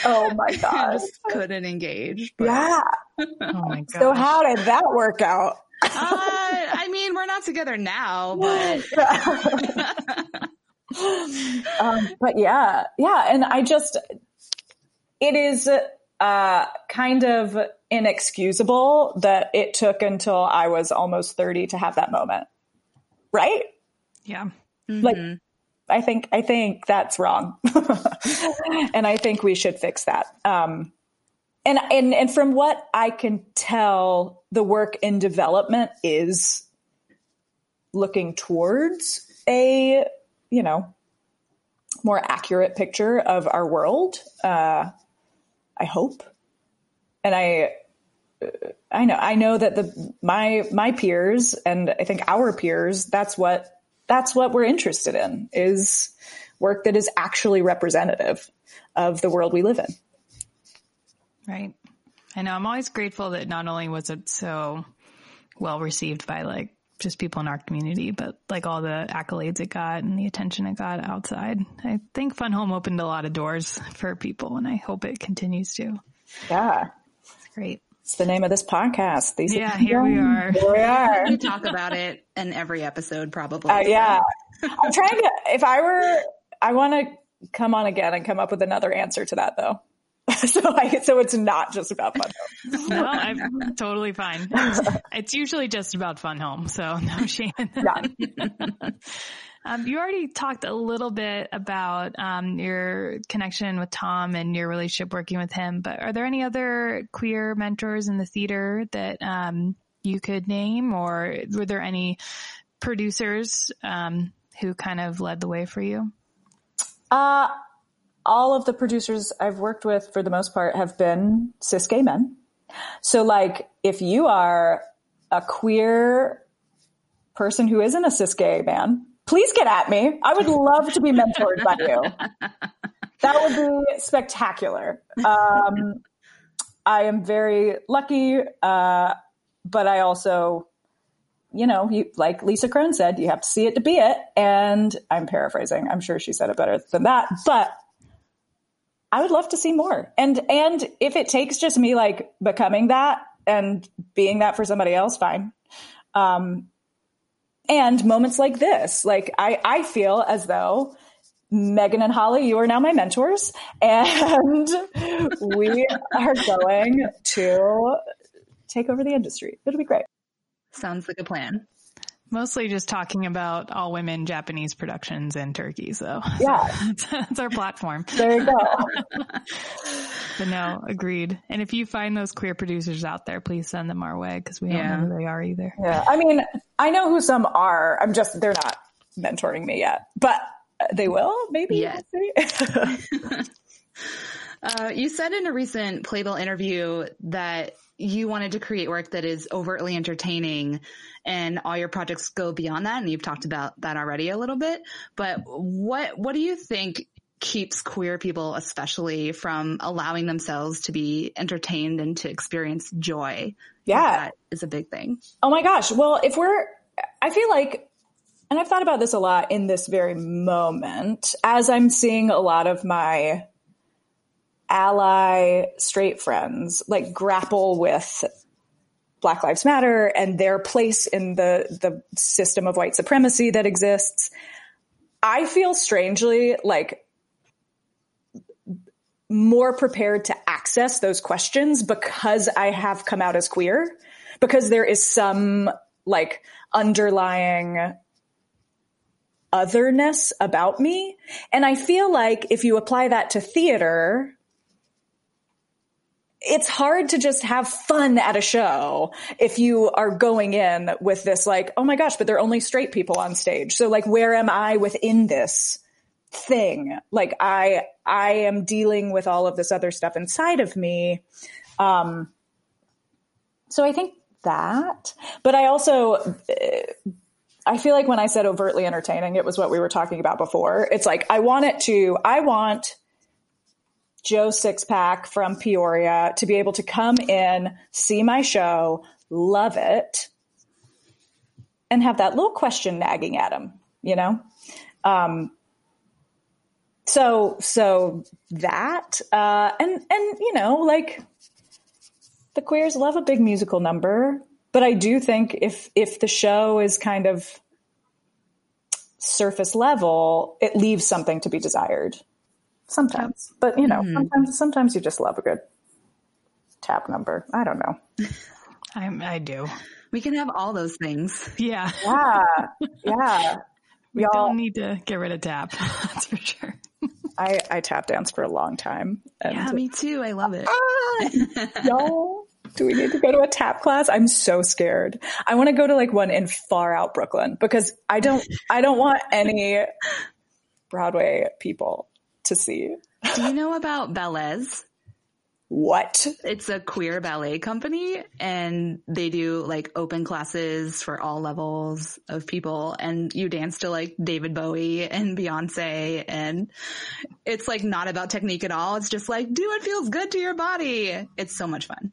Oh my *laughs* God. just couldn't engage. But, Yeah. Oh my god. So how did that work out? uh, I mean, we're not together now, but um, but yeah, yeah. And I just, it is uh, kind of inexcusable that it took until I was almost 30 to have that moment. Right? yeah. Like, I think, I think that's wrong. *laughs* and I think we should fix that. Um, and, and, and from what I can tell, the work in development is looking towards a, you know, more accurate picture of our world. Uh, I hope. And I, I know, I know that the, my, my peers and I think our peers, that's what, that's what we're interested in is work that is actually representative of the world we live in. Right. I know. I'm always grateful that not only was it so well received by like just people in our community, but like all the accolades it got and the attention it got outside. I think Fun Home opened a lot of doors for people and I hope it continues to. Yeah. It's great. It's the name of this podcast. These Yeah, here we are. Here we *laughs* are. we talk about it in every episode, probably. Uh, yeah. I'm trying to, if I were, I want to come on again and come up with another answer to that though. *laughs* so I, so it's not just about fun home. no, I'm totally fine. It's usually just about fun home, so *laughs* no shame that. *laughs* Um, you already talked a little bit about um, your connection with Tom and your relationship working with him, but are there any other queer mentors in the theater that um, you could name, or were there any producers um, who kind of led the way for you? Uh, all of the producers I've worked with for the most part have been cis gay men. So like if you are a queer person who isn't a cis gay man, please get at me. I would love to be mentored by you. That would be spectacular. Um, I am very lucky, uh, but I also, you know, you, like Lisa Kron said, you have to see it to be it. And I'm paraphrasing. I'm sure she said it better than that, but I would love to see more. And and if it takes just me like becoming that and being that for somebody else, fine. Um, and moments like this, like I I feel as though Megan and Holly, you are now my mentors, and *laughs* we are going to take over the industry. It'll be great. Sounds like a plan. Mostly just talking about all women Japanese productions in Turkey. So yeah, that's, that's our platform. There you go. *laughs* but no, agreed. And if you find those queer producers out there, please send them our way because we don't know who they are either. Yeah. I mean, I know who some are. I'm just, they're not mentoring me yet, but they will maybe. Yes. *laughs* *laughs* Uh, you said in a recent Playbill interview that you wanted to create work that is overtly entertaining and all your projects go beyond that. And you've talked about that already a little bit, but what, what do you think keeps queer people especially from allowing themselves to be entertained and to experience joy? Yeah. That is a big thing. Oh my gosh. Well, if we're, I feel like, and I've thought about this a lot in this very moment as I'm seeing a lot of my ally straight friends like grapple with Black Lives Matter and their place in the, the system of white supremacy that exists. I feel strangely like more prepared to access those questions because I have come out as queer, because there is some like underlying otherness about me. And I feel like if you apply that to theater, it's hard to just have fun at a show if you are going in with this like, oh my gosh, but they're only straight people on stage. So like, where am I within this thing? Like I, I am dealing with all of this other stuff inside of me. Um, so I think that, but I also, uh, I feel like when I said overtly entertaining, it was what we were talking about before. It's like, I want it to, I want Joe Sixpack from Peoria to be able to come in, see my show, love it, and have that little question nagging at him, you know? Um, so, so that, uh, and, and, you know, like the queers love a big musical number, but I do think if, if the show is kind of surface level, it leaves something to be desired sometimes, but you know, mm-hmm. sometimes, sometimes you just love a good tap number. I don't know. *laughs* I, I do. We can have all those things. Yeah. Yeah. Yeah. *laughs* We Y'all- don't need to get rid of tap. *laughs* That's for sure. I, I tap danced for a long time. And Yeah, me too. I love it. y'all, do we need to go to a tap class? I'm so scared. I want to go to like one in far out Brooklyn because I don't, I don't want any Broadway people to see. Do you know about Ballez? What? It's a queer ballet company and they do like open classes for all levels of people and you dance to like David Bowie and Beyonce and it's like not about technique at all. It's just like do what feels good to your body. It's so much fun.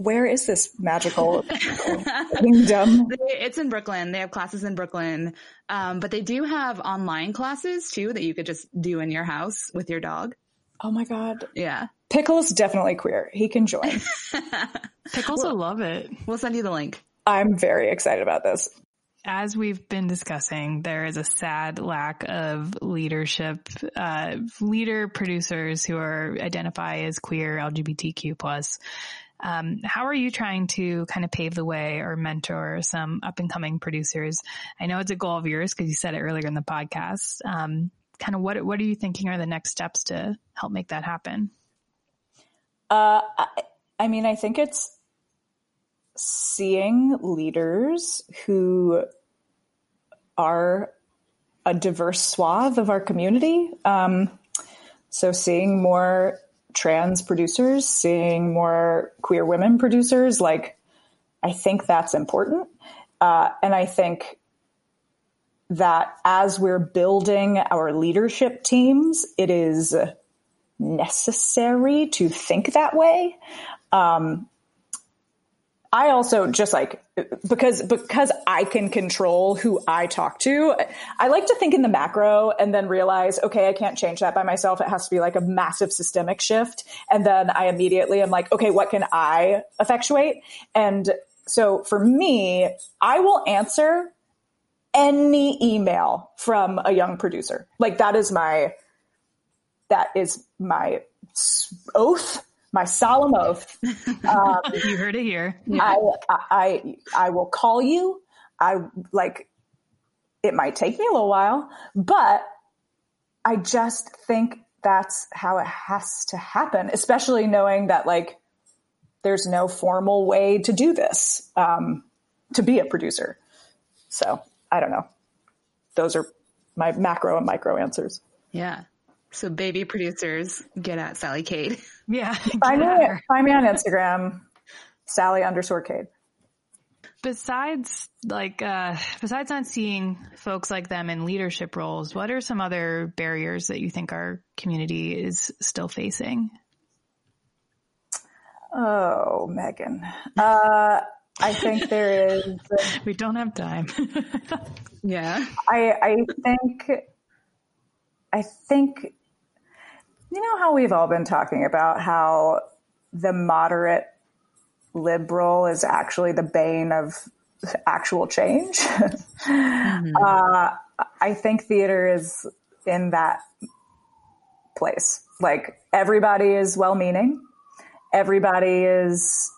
Where is this magical *laughs* kingdom? It's in Brooklyn. They have classes in Brooklyn. Um, but they do have online classes too that you could just do in your house with your dog. Oh my God. Yeah. Pickle's definitely queer. He can join. *laughs* Pickles will love it. We'll send you the link. I'm very excited about this. as we've been discussing, there is a sad lack of leadership, uh, leader producers who are identify as queer, LGBTQ plus. Um, how are you trying to kind of pave the way or mentor some up and coming producers? I know it's a goal of yours because you said it earlier in the podcast. Um, kind of what what are you thinking are the next steps to help make that happen? Uh, I, I mean, I think it's seeing leaders who are a diverse swath of our community. Um, so seeing more trans producers, seeing more queer women producers, like I think that's important. Uh, and I think that as we're building our leadership teams, it is necessary to think that way. Um, I also just like because because I can control who I talk to. I like to think in the macro and then realize, okay, I can't change that by myself. It has to be like a massive systemic shift, and then I immediately am like, okay, what can I effectuate? And so for me, I will answer any email from a young producer. Like that is my that is my oath my solemn oath. Um, *laughs* you heard it here. I, I, I will call you. I like, it might take me a little while, but I just think that's how it has to happen, especially knowing that like, there's no formal way to do this, um, to be a producer. So I don't know. Those are my macro and micro answers. Yeah. So baby producers, get at Sally Cade. *laughs* Yeah. Find me, find me on Instagram, Sally underscore Cade. Besides, like, uh, besides not seeing folks like them in leadership roles, what are some other barriers that you think our community is still facing? Oh, Megan. Uh, I think there is. *laughs* we don't have time. *laughs* yeah. I, I think, I think you know how we've all been talking about how the moderate liberal is actually the bane of actual change? *laughs* mm-hmm. uh, I think theater is in that place. Like everybody is well meaning. Everybody is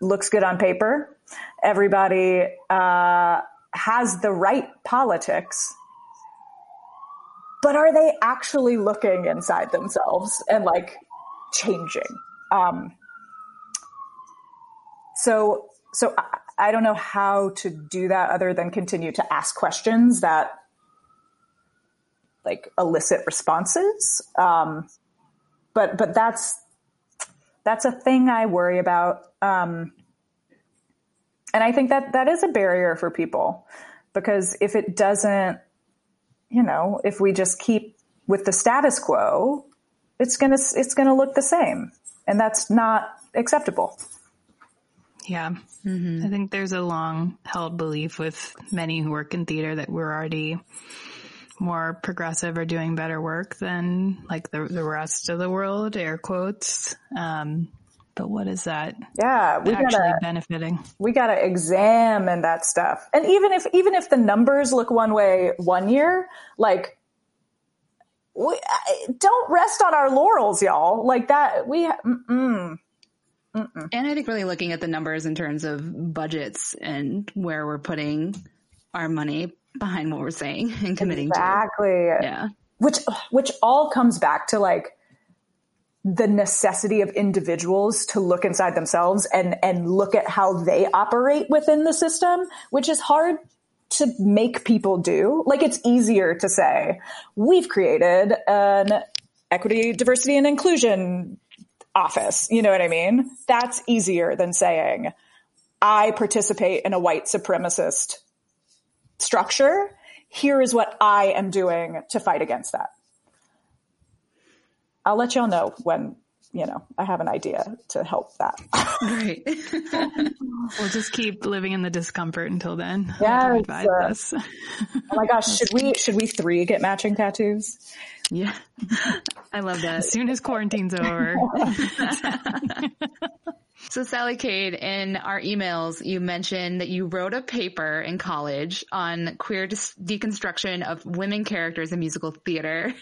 looks good on paper. Everybody uh, has the right politics but are they actually looking inside themselves and like changing? Um, so, so I, I don't know how to do that other than continue to ask questions that like elicit responses. Um, but, but that's, that's a thing I worry about. Um, and I think that that is a barrier for people because if it doesn't you know, if we just keep with the status quo, it's going to, it's going to look the same. And that's not acceptable. Yeah. Mm-hmm. I think there's a long held belief with many who work in theater that we're already more progressive or doing better work than like the, the rest of the world, air quotes. Um, but what is that? Yeah, we actually gotta, benefiting. We got to examine that stuff. And even if even if the numbers look one way one year, like we don't rest on our laurels, y'all. Like that, we. Mm-mm. Mm-mm. And I think really looking at the numbers in terms of budgets and where we're putting our money behind what we're saying *laughs* and committing exactly. to. Exactly. Yeah. Which which all comes back to like the necessity of individuals to look inside themselves and, and look at how they operate within the system, which is hard to make people do. Like it's easier to say, we've created an equity, diversity and inclusion office. You know what I mean? That's easier than saying, I participate in a white supremacist structure. Here is what I am doing to fight against that. I'll let y'all know when you know I have an idea to help that. Great. *laughs* we'll just keep living in the discomfort until then. Yeah. Uh, oh my gosh, should we *laughs* should we three get matching tattoos? Yeah. I love that. As soon as quarantine's *laughs* over. So Sally Cade, in our emails, you mentioned that you wrote a paper in college on queer dis- deconstruction of women characters in musical theater.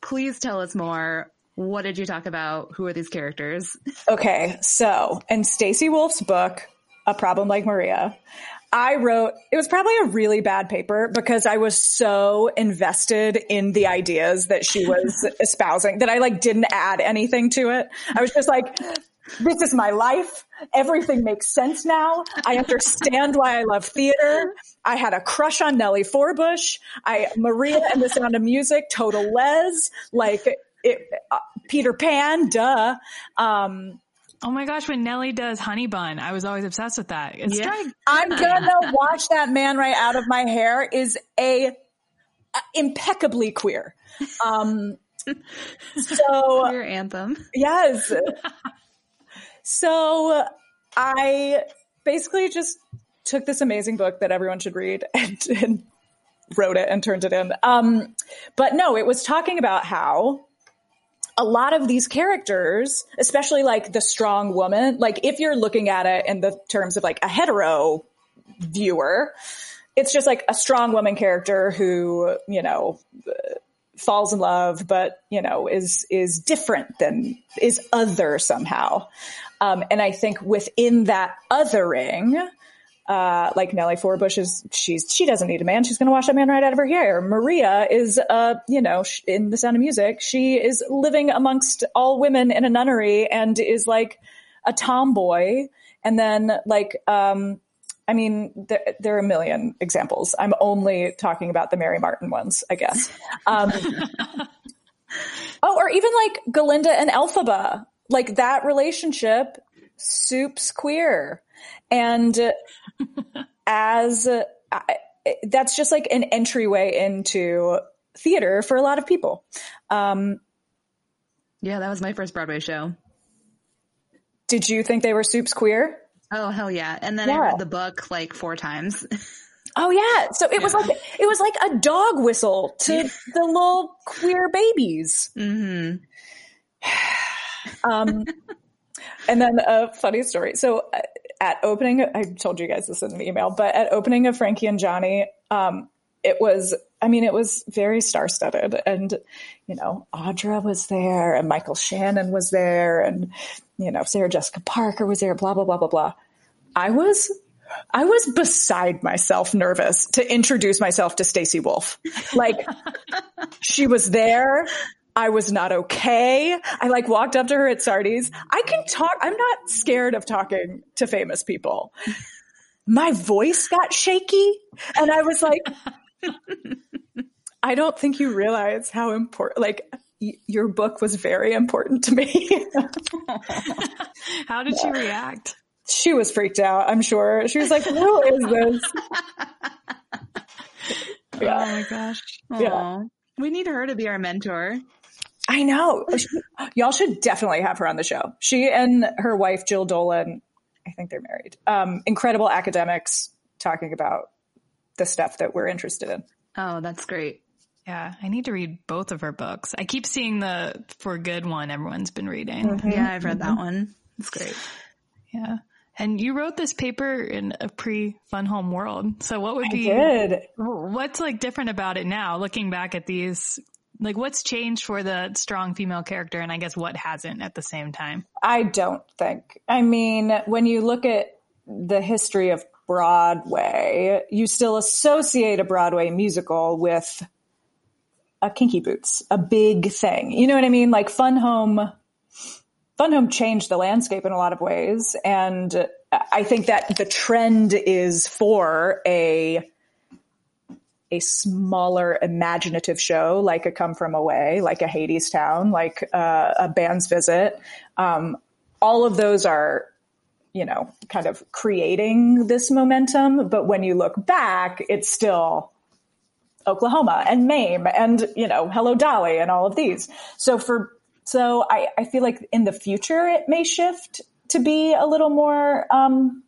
Please tell us more. What did you talk about? Who are these characters? Okay, so in Stacy Wolf's book, A Problem Like Maria, I wrote, it was probably a really bad paper because I was so invested in the ideas that she was *laughs* espousing that I like didn't add anything to it. I was just like, this is my life. Everything makes sense now. I understand why I love theater. I had a crush on Nellie Forbush. I, Maria and the Sound of Music, total les, like it, uh, Peter Pan, duh. Um, Oh my gosh, when Nellie does Honey Bun, I was always obsessed with that. It's Yeah. like- I'm gonna watch that man right out of my hair is a, a impeccably queer. Um, *laughs* so Queer anthem. yes. so I basically just took this amazing book that everyone should read *laughs* and, and wrote it and turned it in. Um, but no, it was talking about how a lot of these characters, especially like the strong woman, like if you're looking at it in the terms of like a hetero viewer, it's just like a strong woman character who, you know, falls in love, but you know, is, is different than, is other somehow. Um, and I think within that othering, uh, like Nellie Forbush is, she's, she doesn't need a man. She's going to wash that man right out of her hair. Maria is, uh, you know, sh- in The Sound of Music, she is living amongst all women in a nunnery and is like a tomboy. And then like, um, I mean, there, there are a million examples. I'm only talking about the Mary Martin ones, I guess. Um, *laughs* oh, or even like Galinda and Elphaba, like that relationship, soup's queer. And as uh, I, that's just like an entryway into theater for a lot of people. Um, Yeah, that was my first Broadway show. did you think they were soups queer? Oh, hell yeah. And then I read the book like four times. *laughs* Oh yeah. So it was like it was like a dog whistle to the little queer babies. hmm *sighs* Um, and then a funny story. So uh, at opening, I told you guys this in an email, but at opening of Frankie and Johnny, um, it was, I mean, it was very star studded and, you know, Audra was there and Michael Shannon was there and, you know, Sarah Jessica Parker was there, blah, blah, blah, blah, blah. I was, I was beside myself nervous to introduce myself to Stacy Wolf. Like *laughs* she was there. I was not okay. I like walked up to her at Sardi's. I can talk. I'm not scared of talking to famous people. My voice got shaky and I was like, I don't think you realize how important, like, y- your book was very important to me. *laughs* How did she react? she was freaked out, I'm sure. She was like, who is this? *laughs* Oh my gosh. Yeah. We need her to be our mentor. I know. Y'all should definitely have her on the show. She and her wife, Jill Dolan, I think they're married. Um, incredible academics talking about the stuff that we're interested in. Oh, that's great. Yeah, I need to read both of her books. I keep seeing the For Good one everyone's been reading. Yeah, I've read that one. It's great. Yeah. And you wrote this paper in a pre Fun Home world. So what would I be did. what's like different about it now looking back at these like what's changed for the strong female character and I guess what hasn't at the same time? I don't think. I mean, when you look at the history of Broadway, you still associate a Broadway musical with a Kinky Boots, a big thing. You know what I mean? Like Fun Home, Fun Home changed the landscape in a lot of ways. And I think that the trend is for a a smaller imaginative show like a come from away like a Hadestown like uh, a band's visit. Um, all of those are you know kind of creating this momentum but when you look back it's still oklahoma and mame and you know hello dolly and all of these. So for so i, I feel like in the future it may shift to be a little more um,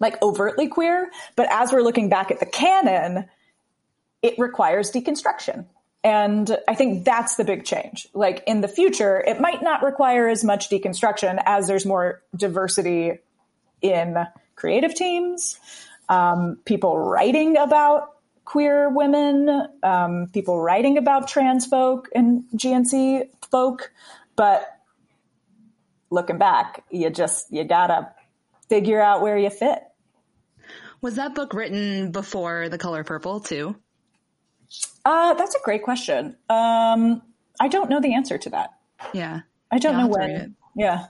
like overtly queer but as we're looking back at the canon it requires deconstruction. And I think that's the big change. Like in the future, it might not require as much deconstruction as there's more diversity in creative teams, um, people writing about queer women, um, people writing about trans folk and GNC folk. But looking back, you just, you gotta figure out where you fit. Was that book written before The Color Purple too? Uh, that's a great question. Um, I don't know the answer to that. Yeah. I don't Yeah, know I'll have to read it. when. Yeah.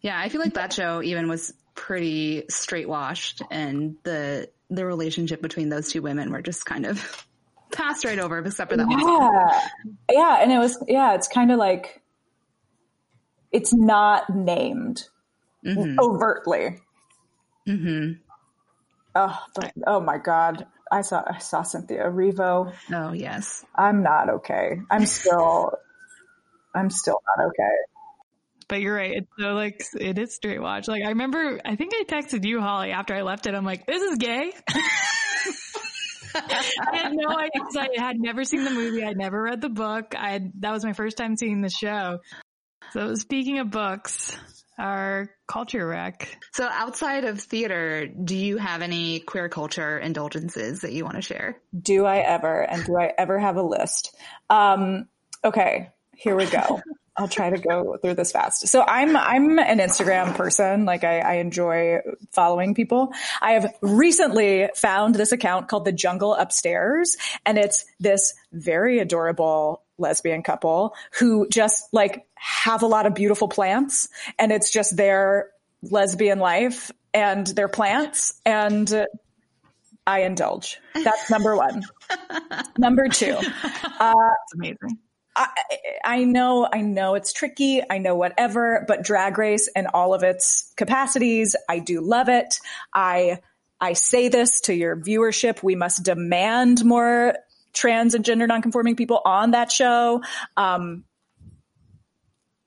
Yeah, I feel like that show even was pretty straight washed and the the relationship between those two women were just kind of *laughs* passed right over except for that one. Yeah. Yeah. And it was, yeah, it's kind of like, it's not named overtly. Mm-hmm. Oh, but, oh my God. I saw, I saw Cynthia Erivo. Oh yes. I'm not okay. I'm still, I'm still not okay. But you're right. It's so like it is straight watch. Like I remember, I think I texted you, Holly, after I left it. I'm like, this is gay. I had no idea. I had never seen the movie. I'd never read the book. I had, that was my first time seeing the show. So speaking of books, our culture wreck. So outside of theater, do you have any queer culture indulgences that you want to share? Do I ever? And do I ever have a list? Um, okay, here we go. *laughs* I'll try to go through this fast. So I'm I'm an Instagram person. Like I, I enjoy following people. I have recently found this account called the Jungle Upstairs, and it's this very adorable lesbian couple who just like have a lot of beautiful plants, and it's just their lesbian life and their plants and. I indulge. That's number one. *laughs* number two. Uh, It's amazing. I, I know, I know it's tricky. I know whatever, but drag race and all of its capacities, I do love it. I, I say this to your viewership. We must demand more trans and gender nonconforming people on that show. Um,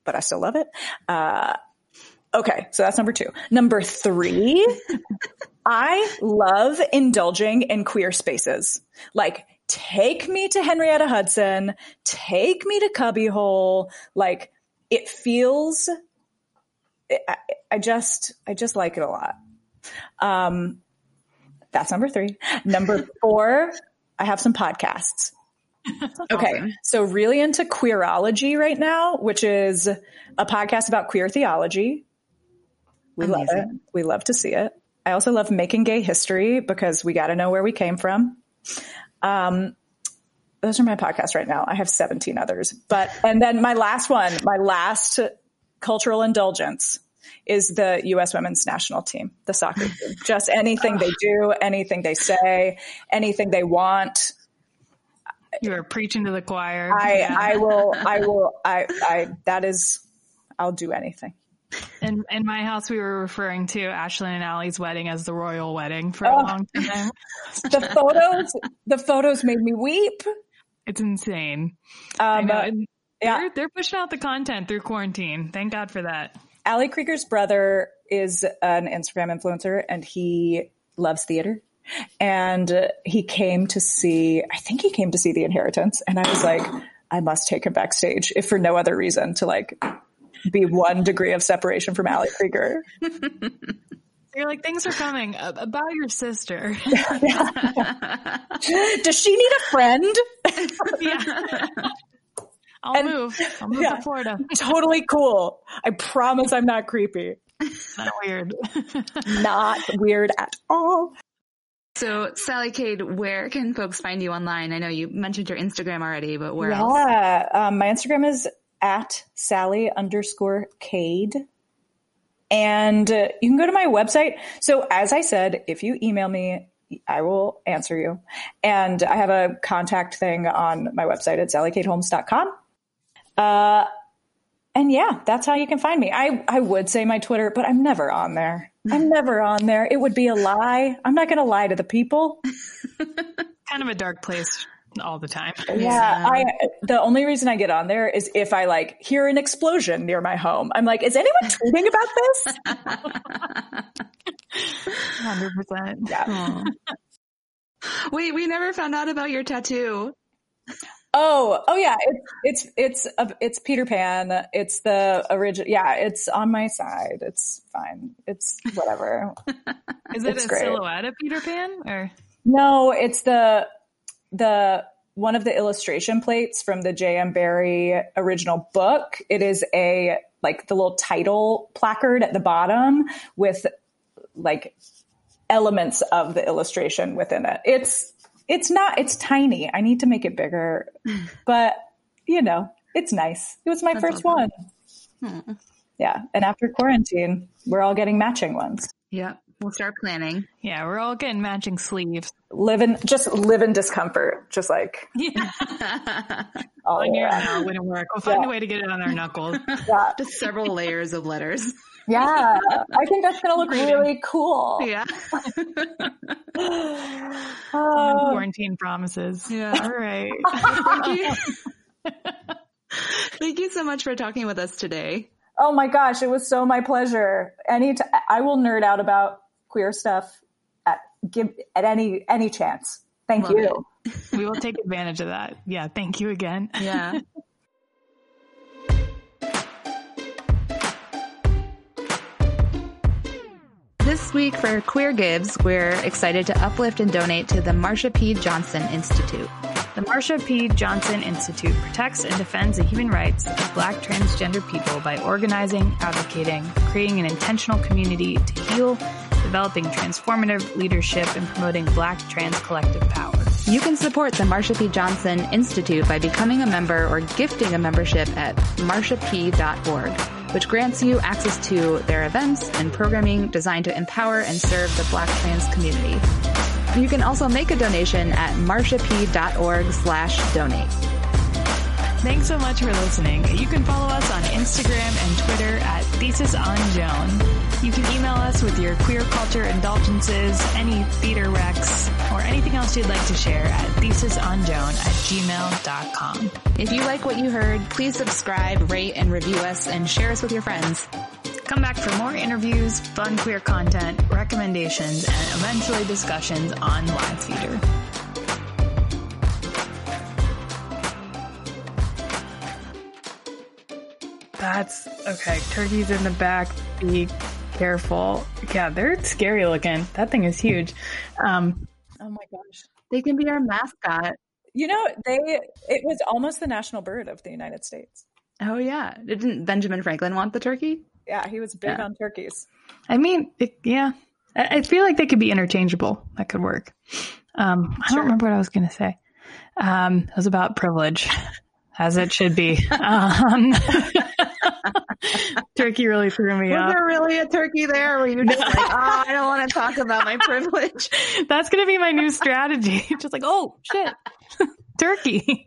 but I still love it. Uh, okay. So that's number two. Number three, *laughs* I love indulging in queer spaces. Like, take me to Henrietta Hudson, take me to Cubbyhole. Like, it feels, I, I just, I just like it a lot. Um, that's number three. Number *laughs* four, I have some podcasts. *laughs* Okay. So really into queerology right now, which is a podcast about queer theology. We love it. We love to see it. I also love making gay history because we got to know where we came from. Um, those are my podcasts right now. I have 17 others, but, and then my last one, my last cultural indulgence is the U.S. women's national team, the soccer team. *laughs* Just anything they do, anything they say, anything they want. You are preaching to the choir. I, I will, I will, I, I, that is, I'll do anything. In, in my house, we were referring to Ashlyn and Ali's wedding as the royal wedding for Oh. a long time. *laughs* The photos, the photos made me weep. It's insane. I Um, know. uh, and yeah. They're, they're pushing out the content through quarantine. Thank God for that. Ali Krieger's brother is an Instagram influencer and he loves theater. And uh, he came to see, I think he came to see The Inheritance. And I was like, I must take him backstage, if for no other reason, to like be one degree of separation from Ali Krieger. *laughs* You're like, things are coming uh, about your sister. *laughs* *laughs* Does she need a friend? yeah. I'll And- move. I'll move yeah. to Florida. *laughs* totally cool. I promise I'm not creepy. Not weird. *laughs* Not weird at all. So Sally Cade, where can folks find you online? I know you mentioned your Instagram already, but where else? Yeah. Um, my Instagram is at Sally underscore Cade. And uh, you can go to my website. So as I said, if you email me, I will answer you. And I have a contact thing on my website at sallycadeholmes.com. Uh, and yeah, that's how you can find me. I, I would say my Twitter, but I'm never on there. I'm never on there. It would be a lie. I'm not going to lie to the people. *laughs* kind of a dark place all the time. Yeah, I the only reason I get on there is if I like hear an explosion near my home. I'm like, is anyone tweeting about this? *laughs* Hundred percent. Yeah. Wait, we never found out about your tattoo. Oh, oh yeah, it's it's it's a, it's Peter Pan. It's the original. Yeah, it's on my side. It's fine. It's whatever. *laughs* Is it It's a great. silhouette of Peter Pan or? No, it's the the one of the illustration plates from the J.M. Barrie original book. It is a like the little title placard at the bottom with like elements of the illustration within it. It's it's not it's tiny. I need to make it bigger, *sighs* but you know, it's nice. It was my That's first awesome. one. Hmm. Yeah, and after quarantine, we're all getting matching ones. Yep. We'll start planning. Yeah, we're all getting matching sleeves. Live in just live in discomfort, just like *laughs* Yeah, all *laughs* on oh, your around. no, wouldn't work. We'll find Yeah. a way to get it on our knuckles. *laughs* Yeah. Just several layers of letters. Yeah, I think that's gonna look really cool. Yeah. Oh, Quarantine promises. Yeah. All right. Thank you. Thank you so much for talking with us today. oh my gosh, it was so my pleasure. Any, t- I will nerd out about queer stuff at give at any any chance. Thank Love you. *laughs* we will take advantage of that. Yeah. Thank you again. Yeah. *laughs* This week for Queer Gives, we're excited to uplift and donate to the Marsha P. Johnson Institute. The Marsha P. Johnson Institute protects and defends the human rights of black transgender people by organizing, advocating, creating an intentional community to heal, developing transformative leadership, and promoting black trans collective power. You can support the Marsha P. Johnson Institute by becoming a member or gifting a membership at marshap.org, which grants you access to their events and programming designed to empower and serve the black trans community. You can also make a donation at marshap.org slash donate. Thanks so much for listening. You can follow us on Instagram and Twitter at Thesis on Joan. You can email us with your queer culture indulgences, any theater recs, or anything else you'd like to share at thesisonjoan at gmail.com. If you like what you heard, please subscribe, rate, and review us and share us with your friends. Come back for more interviews, fun queer content, recommendations, and eventually discussions on live theater. That's okay. Turkeys in the back. Be careful. Yeah, they're scary looking. That thing is huge. Um, Oh my gosh. They can be our mascot. You know, they it was almost the national bird of the United States. Oh yeah. Didn't Benjamin Franklin want the turkey? Yeah, he was big Yeah. on turkeys. I mean, it, yeah, I, I feel like they could be interchangeable. That could work. Um, I don't remember what I was going to say. Um, it was about privilege, *laughs* as it should be. *laughs* Um, *laughs* turkey really threw me Was off. there really a turkey there? Were you just like, oh, I don't want to talk about my privilege? *laughs* That's going to be my new strategy. *laughs* Just like, oh shit, *laughs* turkey.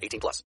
18 plus.